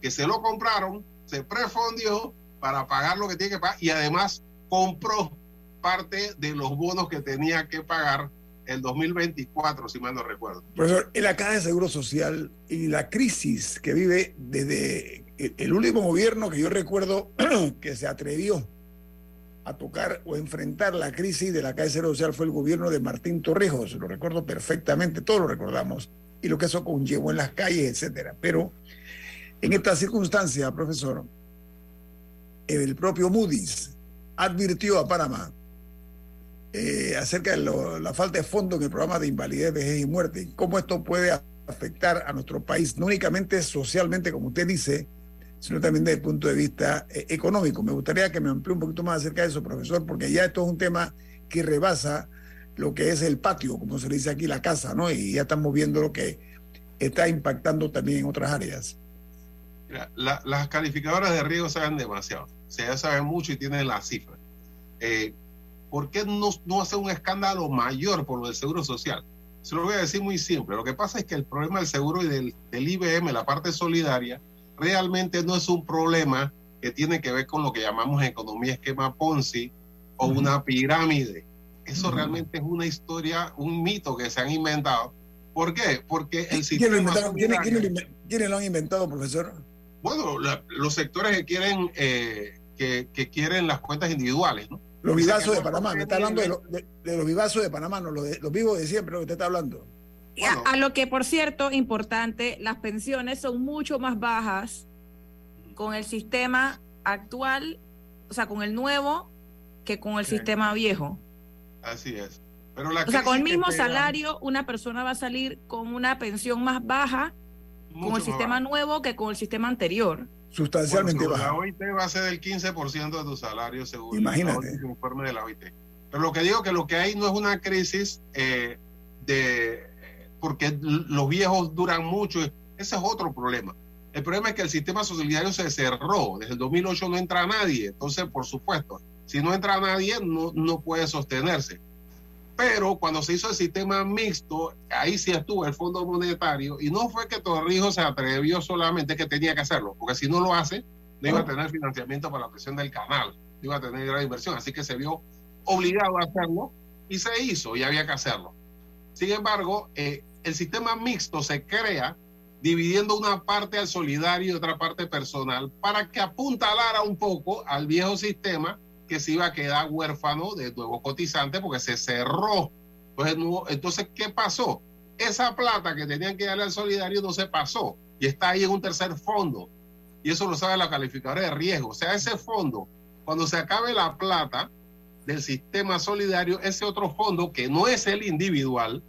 que se lo compraron, se prefondió para pagar lo que tiene que pagar y además compró parte de los bonos que tenía que pagar el 2024, si mal no recuerdo. Profesor, en la Caja de Seguro Social y la crisis que vive desde el último gobierno que yo recuerdo que se atrevió a tocar o enfrentar la crisis de la Seguro Social fue el gobierno de Martín Torrijos, lo recuerdo perfectamente, todos lo recordamos, y lo que eso conllevó en las calles, etcétera. Pero en esta circunstancia, profesor, el propio Moody's advirtió a Panamá eh, acerca de la falta de fondo en el programa de invalidez, vejez y muerte, cómo esto puede afectar a nuestro país, no únicamente socialmente, como usted dice, sino también desde el punto de vista eh, económico. Me gustaría que me amplíe un poquito más acerca de eso, profesor, porque ya esto es un tema que rebasa lo que es el patio, como se dice aquí, la casa, ¿no? Y ya estamos viendo lo que está impactando también en otras áreas. las calificadoras de riesgo saben demasiado, o sea, ya saben mucho y tienen las cifras. Eh, ¿por qué no, no hace un escándalo mayor por lo del seguro social? Se lo voy a decir muy simple. Lo que pasa es que el problema del seguro y del, del IBM, la parte solidaria, realmente no es un problema que tiene que ver con lo que llamamos economía esquema Ponzi o una pirámide. Eso realmente es una historia, un mito que se han inventado. ¿Por qué? Porque el sistema... ¿Quiénes lo han inventado, profesor? Bueno, los sectores que quieren, eh, que, que, quieren las cuentas individuales, ¿no? Los vivazos de Panamá, me está hablando de, los vivazos de Panamá, no los, de, los vivos de siempre, lo que usted está hablando. A, lo que, por cierto, importante, las pensiones son mucho más bajas con el sistema actual, o sea, con el nuevo, que con el sistema viejo. Así es. Pero o sea, con el mismo salario, una persona va a salir con una pensión más baja con el sistema nuevo que con el sistema anterior sustancialmente baja. La OIT va a ser del 15% de tu salario según Imagínate. el informe de la OIT. Pero lo que digo que lo que hay no es una crisis eh, de porque los viejos duran mucho, ese es otro problema. El problema es que el sistema solidario se cerró, desde el 2008 no entra nadie, entonces por supuesto, si no entra nadie no, no puede sostenerse. Pero cuando se hizo el sistema mixto, ahí sí estuvo el Fondo Monetario y no fue que Torrijos se atrevió solamente que tenía que hacerlo, porque si no lo hace, no iba a tener financiamiento para la presión del canal, no iba a tener gran inversión, así que se vio obligado a hacerlo y se hizo y había que hacerlo. Sin embargo, eh, el sistema mixto se crea dividiendo una parte al solidario y otra parte personal para que apuntalara un poco al viejo sistema que se iba a quedar huérfano de nuevos cotizantes porque se cerró. Entonces, entonces, ¿qué pasó? Esa plata que tenían que darle al solidario no se pasó y está ahí en un tercer fondo. Y eso lo sabe la calificadora de riesgo. O sea, ese fondo, cuando se acabe la plata del sistema solidario, ese otro fondo, que no es el individual,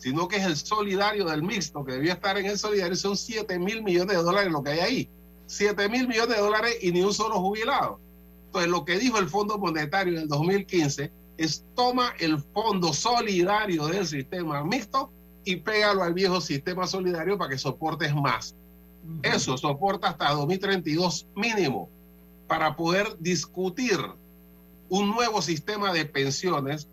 sino que es el solidario del mixto, que debía estar en el solidario, son 7 mil millones de dólares lo que hay ahí. 7 mil millones de dólares y ni un solo jubilado. Entonces, lo que dijo el Fondo Monetario en el 2015 es toma el fondo solidario del sistema mixto y pégalo al viejo sistema solidario para que soportes más. Eso soporta hasta 2032 mínimo para poder discutir un nuevo sistema de pensiones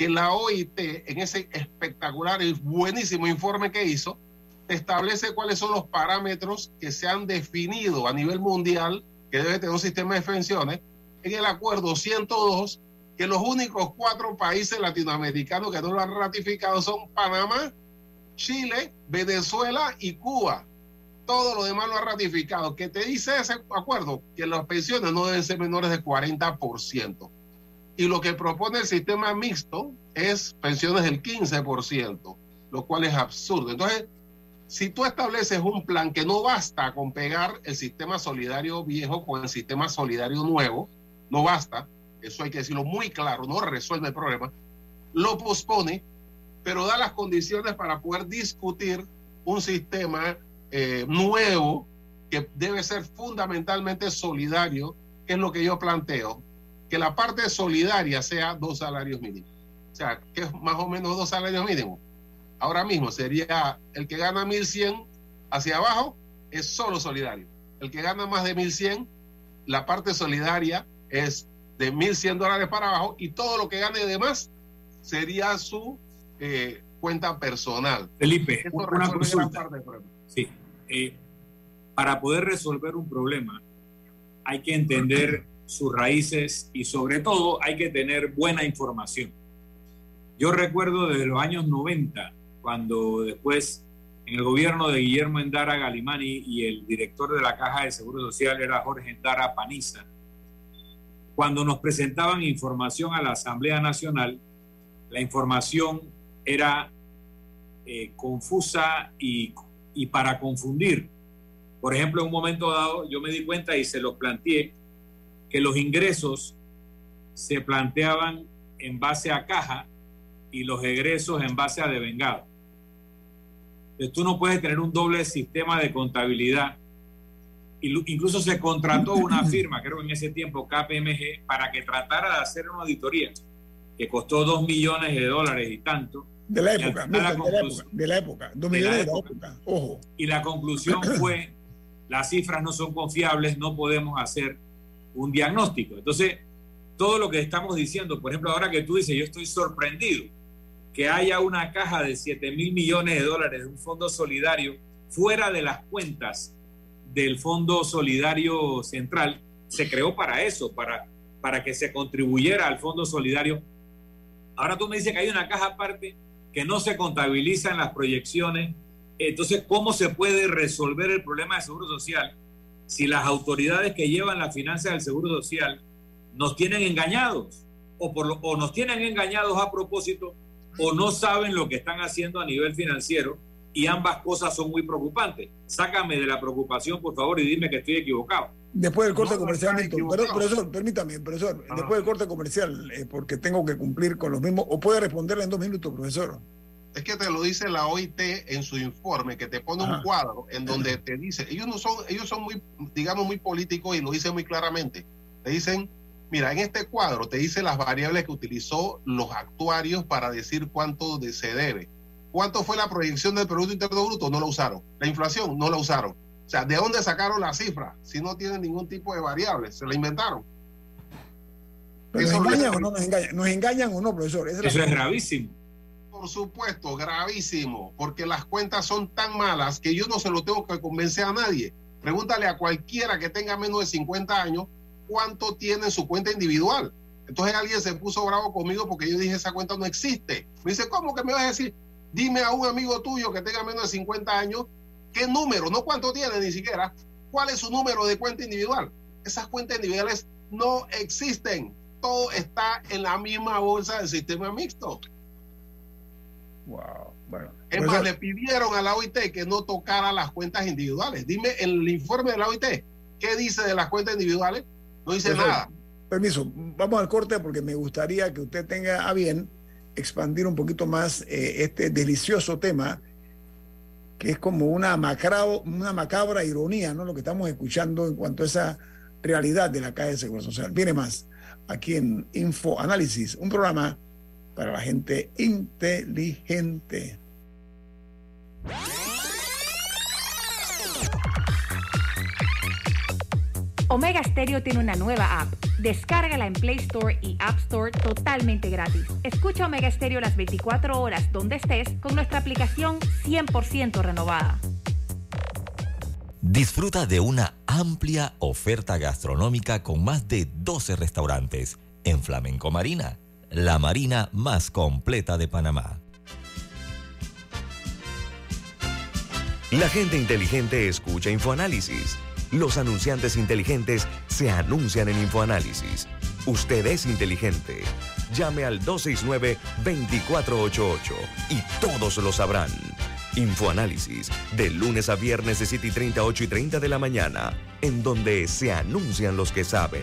que la OIT, en ese espectacular y buenísimo informe que hizo, establece cuáles son los parámetros que se han definido a nivel mundial que debe tener un sistema de pensiones en el acuerdo 102, que los únicos cuatro países latinoamericanos que no lo han ratificado son Panamá, Chile, Venezuela y Cuba. Todo lo demás lo ha ratificado. ¿Qué te dice ese acuerdo? Que las pensiones no deben ser menores de 40%. Y lo que propone el sistema mixto es pensiones del 15%, lo cual es absurdo. Entonces, si tú estableces un plan que no basta con pegar el sistema solidario viejo con el sistema solidario nuevo, no basta, eso hay que decirlo muy claro, no resuelve el problema, lo pospone, pero da las condiciones para poder discutir un sistema eh, nuevo que debe ser fundamentalmente solidario, que es lo que yo planteo, que la parte solidaria sea dos salarios mínimos. O sea, que es más o menos dos salarios mínimos. Ahora mismo sería el que gana 1100 hacia abajo, es solo solidario. El que gana más de 1100, la parte solidaria es de 1.100 dólares para abajo y todo lo que gane de más sería su eh, cuenta personal. Felipe, una consulta. Sí, eh, para poder resolver un problema hay que entender sus raíces y sobre todo hay que tener buena información. Yo recuerdo desde los años 90, cuando después en el gobierno de Guillermo Endara Galimani y el director de la Caja de Seguro Social era Jorge Endara Paniza, cuando nos presentaban información a la Asamblea Nacional, la información era eh, confusa y, y, para confundir. Por ejemplo, en un momento dado yo me di cuenta y se los planteé que los ingresos se planteaban en base a caja y los egresos en base a devengado. Entonces tú no puedes tener un doble sistema de contabilidad incluso se contrató una firma, creo en ese tiempo, KPMG, para que tratara de hacer una auditoría que costó dos millones de dólares y tanto. De la época, de, la época de la época, dos millones de la época, ojo. Y la conclusión fue, las cifras no son confiables, no podemos hacer un diagnóstico. Entonces, todo lo que estamos diciendo, por ejemplo, ahora que tú dices, yo estoy sorprendido que haya una caja de 7 mil millones de dólares de un fondo solidario fuera de las cuentas del Fondo Solidario Central se creó para eso, para, para que se contribuyera al Fondo Solidario. Ahora tú me dices que hay una caja aparte que no se contabiliza en las proyecciones. Entonces, ¿cómo se puede resolver el problema de Seguro Social si las autoridades que llevan la finanzas del Seguro Social nos tienen engañados o, por o nos tienen engañados a propósito o no saben lo que están haciendo a nivel financiero y ambas cosas son muy preocupantes. Sácame de la preocupación, por favor, y dime que estoy equivocado. Después del corte comercial, profesor, permítame, profesor, después del corte comercial, eh, porque tengo que cumplir con los mismos, o puede responderle en dos minutos, profesor. Es que te lo dice la OIT en su informe, que te pone un cuadro en donde te dice, ellos no son, ellos son muy, digamos, muy políticos y lo dicen muy claramente. Te dicen, mira, en este cuadro te dice las variables que utilizó los actuarios para decir cuánto se debe ¿Cuánto fue la proyección del Producto Interno Bruto? No lo usaron. La inflación no la usaron. O sea, ¿de dónde sacaron la cifra si no tienen ningún tipo de variable? Se la inventaron. ¿Nos engañan o no nos engañan? ¿Nos engañan o no, profesor? Eso es gravísimo. Por supuesto, gravísimo, porque las cuentas son tan malas que yo no se lo tengo que convencer a nadie. Pregúntale a cualquiera que tenga menos de 50 años cuánto tiene en su cuenta individual. Entonces alguien se puso bravo conmigo porque yo dije esa cuenta no existe. Me dice, ¿cómo que me vas a decir? Dime a un amigo tuyo que tenga menos de 50 años qué número, no cuánto tiene ni siquiera, cuál es su número de cuenta individual. Esas cuentas individuales no existen. Todo está en la misma bolsa del sistema mixto. Wow. Bueno, es más, le pidieron a la OIT que no tocara las cuentas individuales. Dime el informe de la OIT, ¿qué dice de las cuentas individuales? No dice nada. Permiso, vamos al corte porque me gustaría que usted tenga a bien expandir un poquito más eh, este delicioso tema, que es como una, macrao, una macabra ironía, ¿no? Lo que estamos escuchando en cuanto a esa realidad de la calle de Seguro Social. Viene más aquí en Info Análisis, un programa para la gente inteligente. Omega Stereo tiene una nueva app. Descárgala en Play Store y App Store totalmente gratis. Escucha Omega Stereo las 24 horas donde estés con nuestra aplicación 100% renovada. Disfruta de una amplia oferta gastronómica con más de 12 restaurantes en Flamenco Marina, la marina más completa de Panamá. La gente inteligente escucha InfoAnálisis. Los anunciantes inteligentes se anuncian en InfoAnálisis. Usted es inteligente. Llame al 269-2488 y todos lo sabrán. Infoanálisis, de lunes a viernes de 7 y 30, 8 y 30 de la mañana, en donde se anuncian los que saben.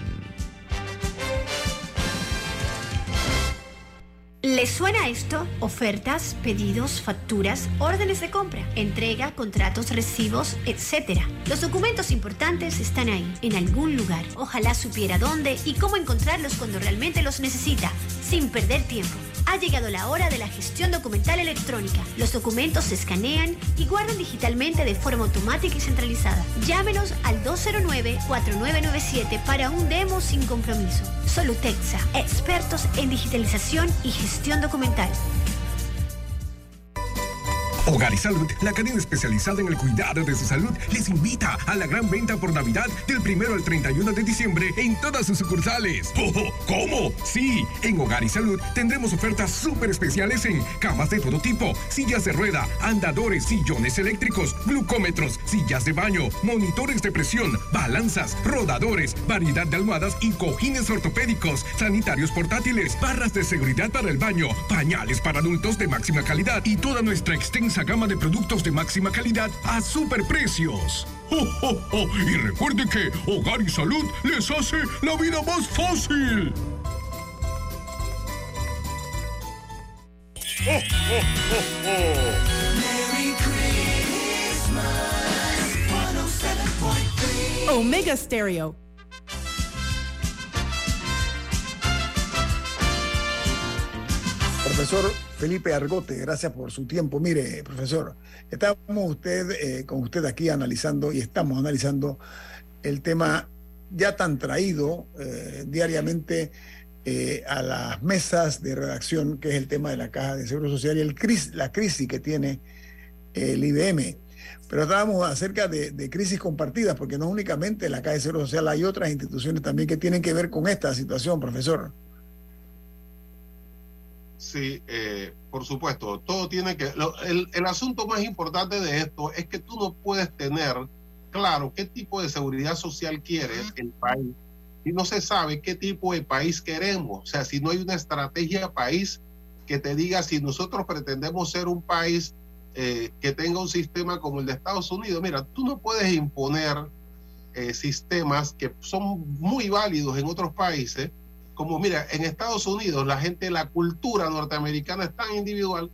¿Les suena esto? Ofertas, pedidos, facturas, órdenes de compra, entrega, contratos, recibos, etc. Los documentos importantes están ahí, en algún lugar. Ojalá supiera dónde y cómo encontrarlos cuando realmente los necesita, sin perder tiempo. Ha llegado la hora de la gestión documental electrónica. Los documentos se escanean y guardan digitalmente de forma automática y centralizada. Llámenos al 209-4997 para un demo sin compromiso. Solutexa, expertos en digitalización y gestión documental. Hogar y Salud, la cadena especializada en el cuidado de su salud, les invita a la gran venta por Navidad del primero al 31 de diciembre en todas sus sucursales. ¡Oh, ¿Cómo? Sí, en Hogar y Salud tendremos ofertas súper especiales en camas de todo tipo, sillas de rueda, andadores, sillones eléctricos, glucómetros, sillas de baño, monitores de presión, balanzas, rodadores, variedad de almohadas y cojines ortopédicos, sanitarios portátiles, barras de seguridad para el baño, pañales para adultos de máxima calidad y toda nuestra extensa gama de productos de máxima calidad a superprecios. ¡Oh, oh, oh! Y recuerde que Hogar y Salud les hace la vida más fácil. Omega Stereo. Profesor Felipe Argote, gracias por su tiempo. Mire, profesor, estamos usted, eh, con usted aquí analizando y estamos analizando el tema ya tan traído eh, diariamente eh, a las mesas de redacción, que es el tema de la Caja de Seguro Social y el la crisis que tiene el IBM. Pero estábamos acerca de, de, crisis compartidas, porque no únicamente la Caja de Seguro Social, hay otras instituciones también que tienen que ver con esta situación, profesor. Sí, eh, por supuesto, todo tiene que... el, el, asunto más importante de esto es que tú no puedes tener claro qué tipo de seguridad social quiere el país y no se sabe qué tipo de país queremos. O sea, si no hay una estrategia país que te diga si nosotros pretendemos ser un país eh, que tenga un sistema como el de Estados Unidos, mira, tú no puedes imponer eh, sistemas que son muy válidos en otros países como mira, en Estados Unidos la gente, la cultura norteamericana es tan individual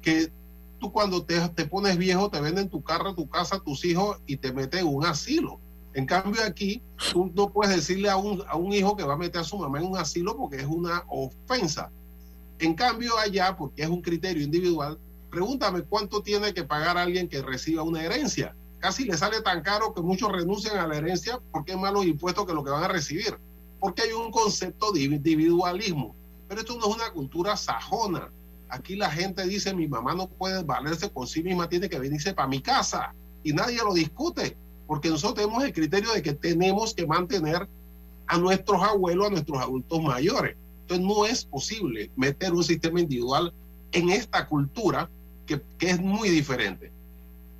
que tú cuando te, te pones viejo te venden tu carro, tu casa, tus hijos y te meten en un asilo. En cambio aquí, tú no puedes decirle a un, a un hijo que va a meter a su mamá en un asilo porque es una ofensa. En cambio allá, porque es un criterio individual, pregúntame cuánto tiene que pagar alguien que reciba una herencia. Casi le sale tan caro que muchos renuncian a la herencia porque es más los impuestos que lo que van a recibir porque hay un concepto de individualismo. Pero esto no es una cultura sajona. Aquí la gente dice, mi mamá no puede valerse por sí misma, tiene que venirse para mi casa. Y nadie lo discute, porque nosotros tenemos el criterio de que tenemos que mantener a nuestros abuelos, a nuestros adultos mayores. Entonces no es posible meter un sistema individual en esta cultura que, que es muy diferente.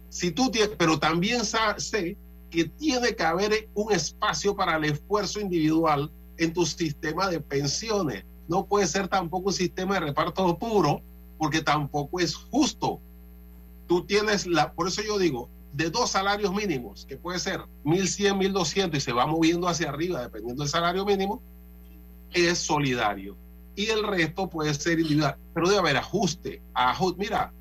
Si tú tienes, pero también sé que tiene que haber un espacio para el esfuerzo individual en tu sistema de pensiones. No puede ser tampoco un sistema de reparto puro, porque tampoco es justo. Tú tienes la, por eso yo digo, de dos salarios mínimos, que puede ser 1.100, 1.200 y se va moviendo hacia arriba dependiendo del salario mínimo, es solidario. Y el resto puede ser individual. Pero debe haber ajuste. ajuste. Mira,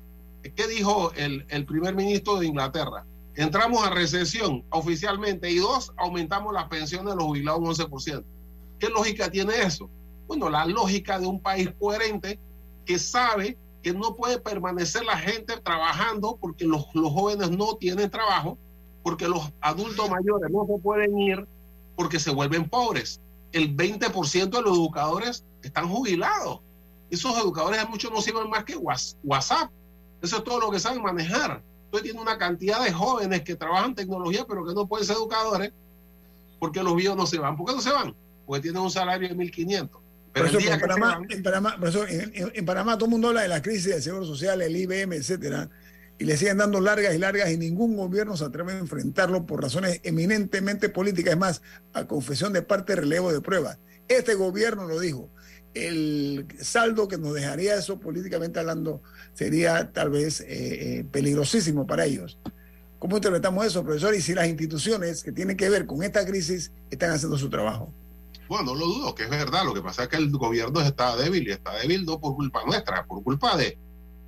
¿qué dijo el, el primer ministro de Inglaterra? Entramos a recesión oficialmente y dos, aumentamos las pensiones de los jubilados un 11%. ¿Qué lógica tiene eso? Bueno, la lógica de un país coherente que sabe que no puede permanecer la gente trabajando porque los, los jóvenes no tienen trabajo, porque los adultos mayores no se pueden ir, porque se vuelven pobres. El 20% de los educadores están jubilados. Esos educadores muchos no sirven más que WhatsApp. Eso es todo lo que saben manejar. Entonces tiene una cantidad de jóvenes que trabajan tecnología, pero que no pueden ser educadores, porque los viejos no se van. ¿Por qué no se van? Porque tienen un salario de 1.500. Pero en, Panamá, en, Panamá, en, Panamá, todo el mundo habla de la crisis del seguro social, el IBM, etcétera, y le siguen dando largas y largas y ningún gobierno se atreve a enfrentarlo por razones eminentemente políticas. Es más, a confesión de parte, relevo de pruebas. Este gobierno lo dijo. El saldo que nos dejaría eso políticamente hablando sería tal vez eh, eh, peligrosísimo para ellos. ¿Cómo interpretamos eso, profesor? Y si las instituciones que tienen que ver con esta crisis están haciendo su trabajo. Bueno, no lo dudo, que es verdad. Lo que pasa es que el gobierno está débil y está débil no por culpa nuestra, por culpa de,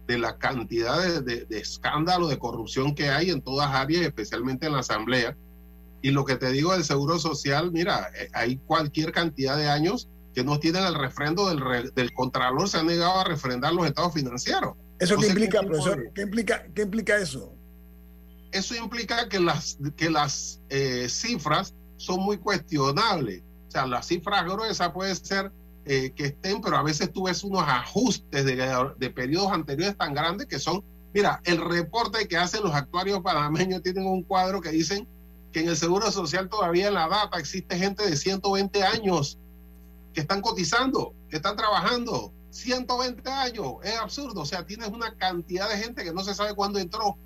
de la cantidad de, de, de escándalo, de corrupción que hay en todas áreas, especialmente en la Asamblea. Y lo que te digo del Seguro Social, mira, eh, hay cualquier cantidad de años que no tienen el refrendo del, del Contralor, se han negado a refrendar los estados financieros. ¿Eso qué implica, profesor? ¿Qué implica, ¿Qué implica eso? Eso implica que las, que las eh, cifras son muy cuestionables. O sea, las cifras gruesas puede ser eh, que estén, pero a veces tú ves unos ajustes de, de periodos anteriores tan grandes que son, mira, el reporte que hacen los actuarios panameños tienen un cuadro que dicen que en el Seguro Social todavía en la data existe gente de 120 años que están cotizando, que están trabajando, 120 años, es absurdo. O sea, tienes una cantidad de gente que no se sabe cuándo entró,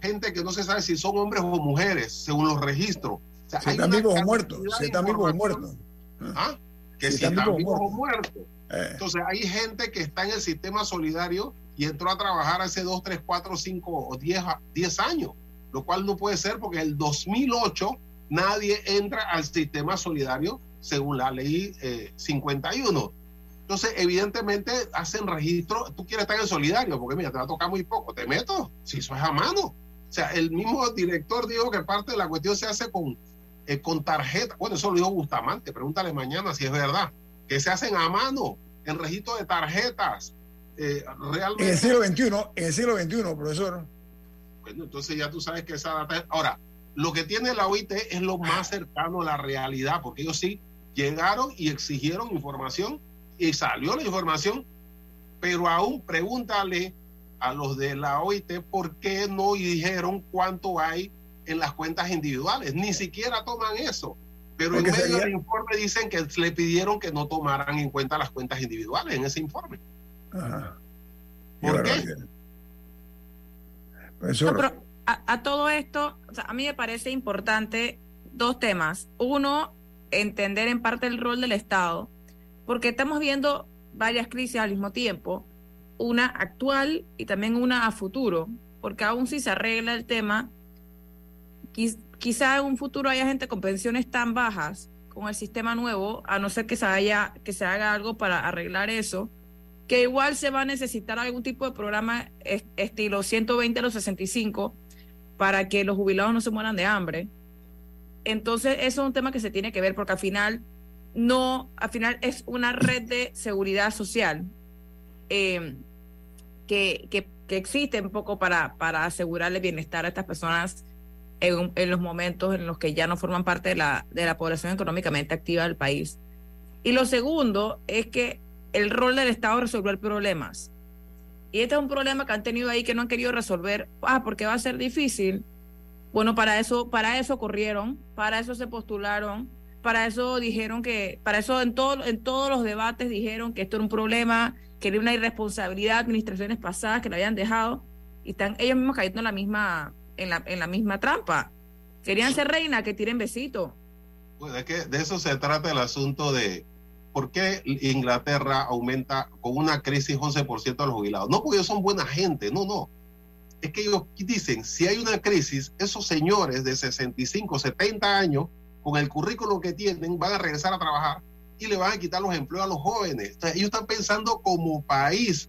gente que no se sabe si son hombres o mujeres, según los registros. O sea, si están vivos o muertos, si están vivos o muertos. ¿Ah? Que si, están, vivos o muertos. Eh. Entonces, hay gente que está en el sistema solidario y entró a trabajar hace 2, 3, 4, 5 o 10, 10 años, lo cual no puede ser porque en el 2008 nadie entra al sistema solidario según la ley 51. Eh, Entonces, evidentemente, hacen registro. Tú quieres estar en solidario, porque mira, te va a tocar muy poco. Te meto, si eso es a mano. O sea, el mismo director dijo que parte de la cuestión se hace con, eh, con tarjeta. Bueno, eso lo dijo Bustamante. Pregúntale mañana si es verdad. Que se hacen a mano, en registro de tarjetas. Eh, realmente. En el siglo XXI, en el siglo XXI, profesor. Bueno, entonces ya tú sabes que esa data. Ahora, lo que tiene la OIT es lo más cercano a la realidad, porque ellos sí llegaron y exigieron información y salió la información, pero aún pregúntale a los de la OIT por qué no dijeron cuánto hay en las cuentas individuales, ni siquiera toman eso. Pero en medio del informe dicen que le pidieron que no tomaran en cuenta las cuentas individuales en ese informe. ¿Por qué? A, todo esto, a mí me parece importante dos temas. Uno, entender en parte el rol del Estado, porque estamos viendo varias crisis al mismo tiempo, una actual y también una a futuro, porque aún si se arregla el tema, quizá en un futuro haya gente con pensiones tan bajas con el sistema nuevo, a no ser que se, haya, que se haga algo para arreglar eso, que igual se va a necesitar algún tipo de programa estilo 120 a los 65 para que los jubilados no se mueran de hambre entonces, eso es un tema que se tiene que ver porque al final no, al final es una red de seguridad social em, que, que, existe un poco para, para asegurarle bienestar a estas personas en, en, los momentos en los que ya no forman parte de la, de la población económicamente activa del país. Y lo segundo es que el rol del Estado es resolver problemas. Y este es un problema que han tenido ahí que no han querido resolver, ah, porque va a ser difícil bueno, para eso, para eso corrieron, para eso se postularon, para eso dijeron que, para eso en, todo, en todos los debates dijeron que esto era un problema, que era una irresponsabilidad de administraciones pasadas que lo habían dejado, y están ellos mismos cayendo en la misma, en la, en la misma trampa. Querían ser reina, que tiren besito. Pues es que de eso se trata el asunto de por qué Inglaterra aumenta con una crisis 11% a los jubilados. No porque ellos son buena gente, no, no es que ellos dicen, si hay una crisis, esos señores de 65, 70 años, con el currículo que tienen, van a regresar a trabajar y le van a quitar los empleos a los jóvenes. ellos están pensando como país.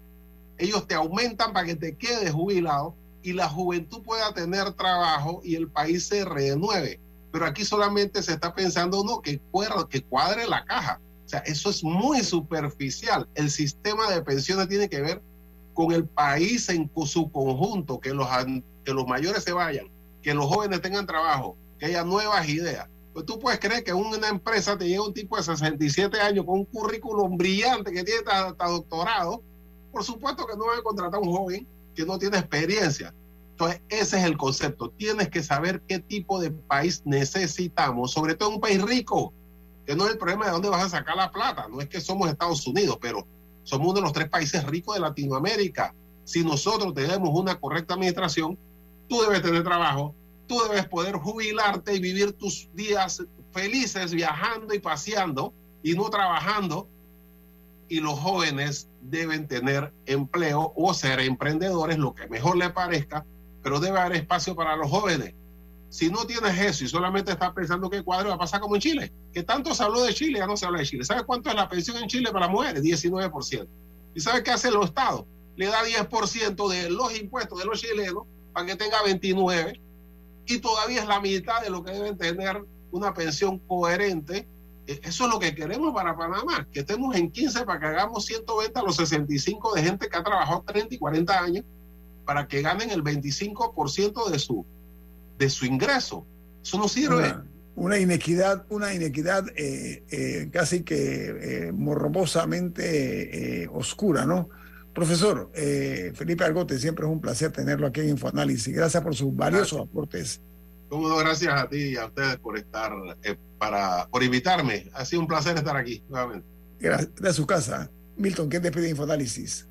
Ellos te aumentan para que te quedes jubilado y la juventud pueda tener trabajo y el país se renueve. Pero aquí solamente se está pensando, no, que cuadre la caja. O sea, eso es muy superficial. El sistema de pensiones tiene que ver con el país en su conjunto, que los, que los mayores se vayan, que los jóvenes tengan trabajo, que haya nuevas ideas. Pues tú puedes creer que una empresa te llega un tipo de 67 años con un currículum brillante que tiene hasta doctorado. Por supuesto que no va a contratar a un joven que no tiene experiencia. Entonces, ese es el concepto. Tienes que saber qué tipo de país necesitamos, sobre todo un país rico, no es el problema de dónde vas a sacar la plata. No es que somos Estados Unidos, pero somos uno de los tres países ricos de Latinoamérica. Si nosotros tenemos una correcta administración, tú debes tener trabajo, tú debes poder jubilarte y vivir tus días felices viajando y paseando y no trabajando. Y los jóvenes deben tener empleo o ser emprendedores, lo que mejor les parezca, pero debe haber espacio para los jóvenes. Si no tienes eso y solamente estás pensando que cuadro va a pasar como en Chile, que tanto se habló de Chile, ya no se habla de Chile. ¿Sabes cuánto es la pensión en Chile para mujeres? 19%. ¿Y sabes qué hace el Estado? Le da 10% de los impuestos de los chilenos para que tenga 29 y todavía es la mitad de lo que deben tener una pensión coherente. E, eso es lo que queremos para Panamá, que estemos en 15 para que hagamos 120 a los 65 de gente que ha trabajado 30 y 40 años para que ganen el 25% de su, de su ingreso. Eso no sirve. Una, inequidad, una inequidad eh, eh, casi que eh, morbosamente oscura, ¿no? Profesor Felipe Argote, siempre es un placer tenerlo aquí en Infoanálisis. Gracias por sus valiosos aportes. Como gracias a ti y a ustedes por estar, para, por invitarme. Ha sido un placer estar aquí nuevamente. Gracias a su casa. Milton, ¿qué te pide Infoanálisis?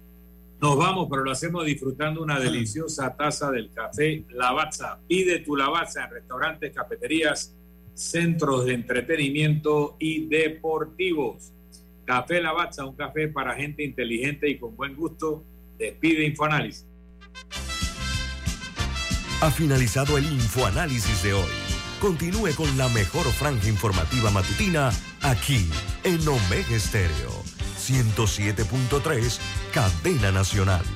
Nos vamos, pero lo hacemos disfrutando una deliciosa taza del café Lavazza. Pide tu Lavazza en restaurantes, cafeterías, centros de entretenimiento y deportivos. Café Lavazza, un café para gente inteligente y con buen gusto. Despide Infoanálisis. Ha finalizado el Infoanálisis de hoy. Continúe con la mejor franja informativa matutina aquí en Omega Estéreo 107.3, Cadena Nacional.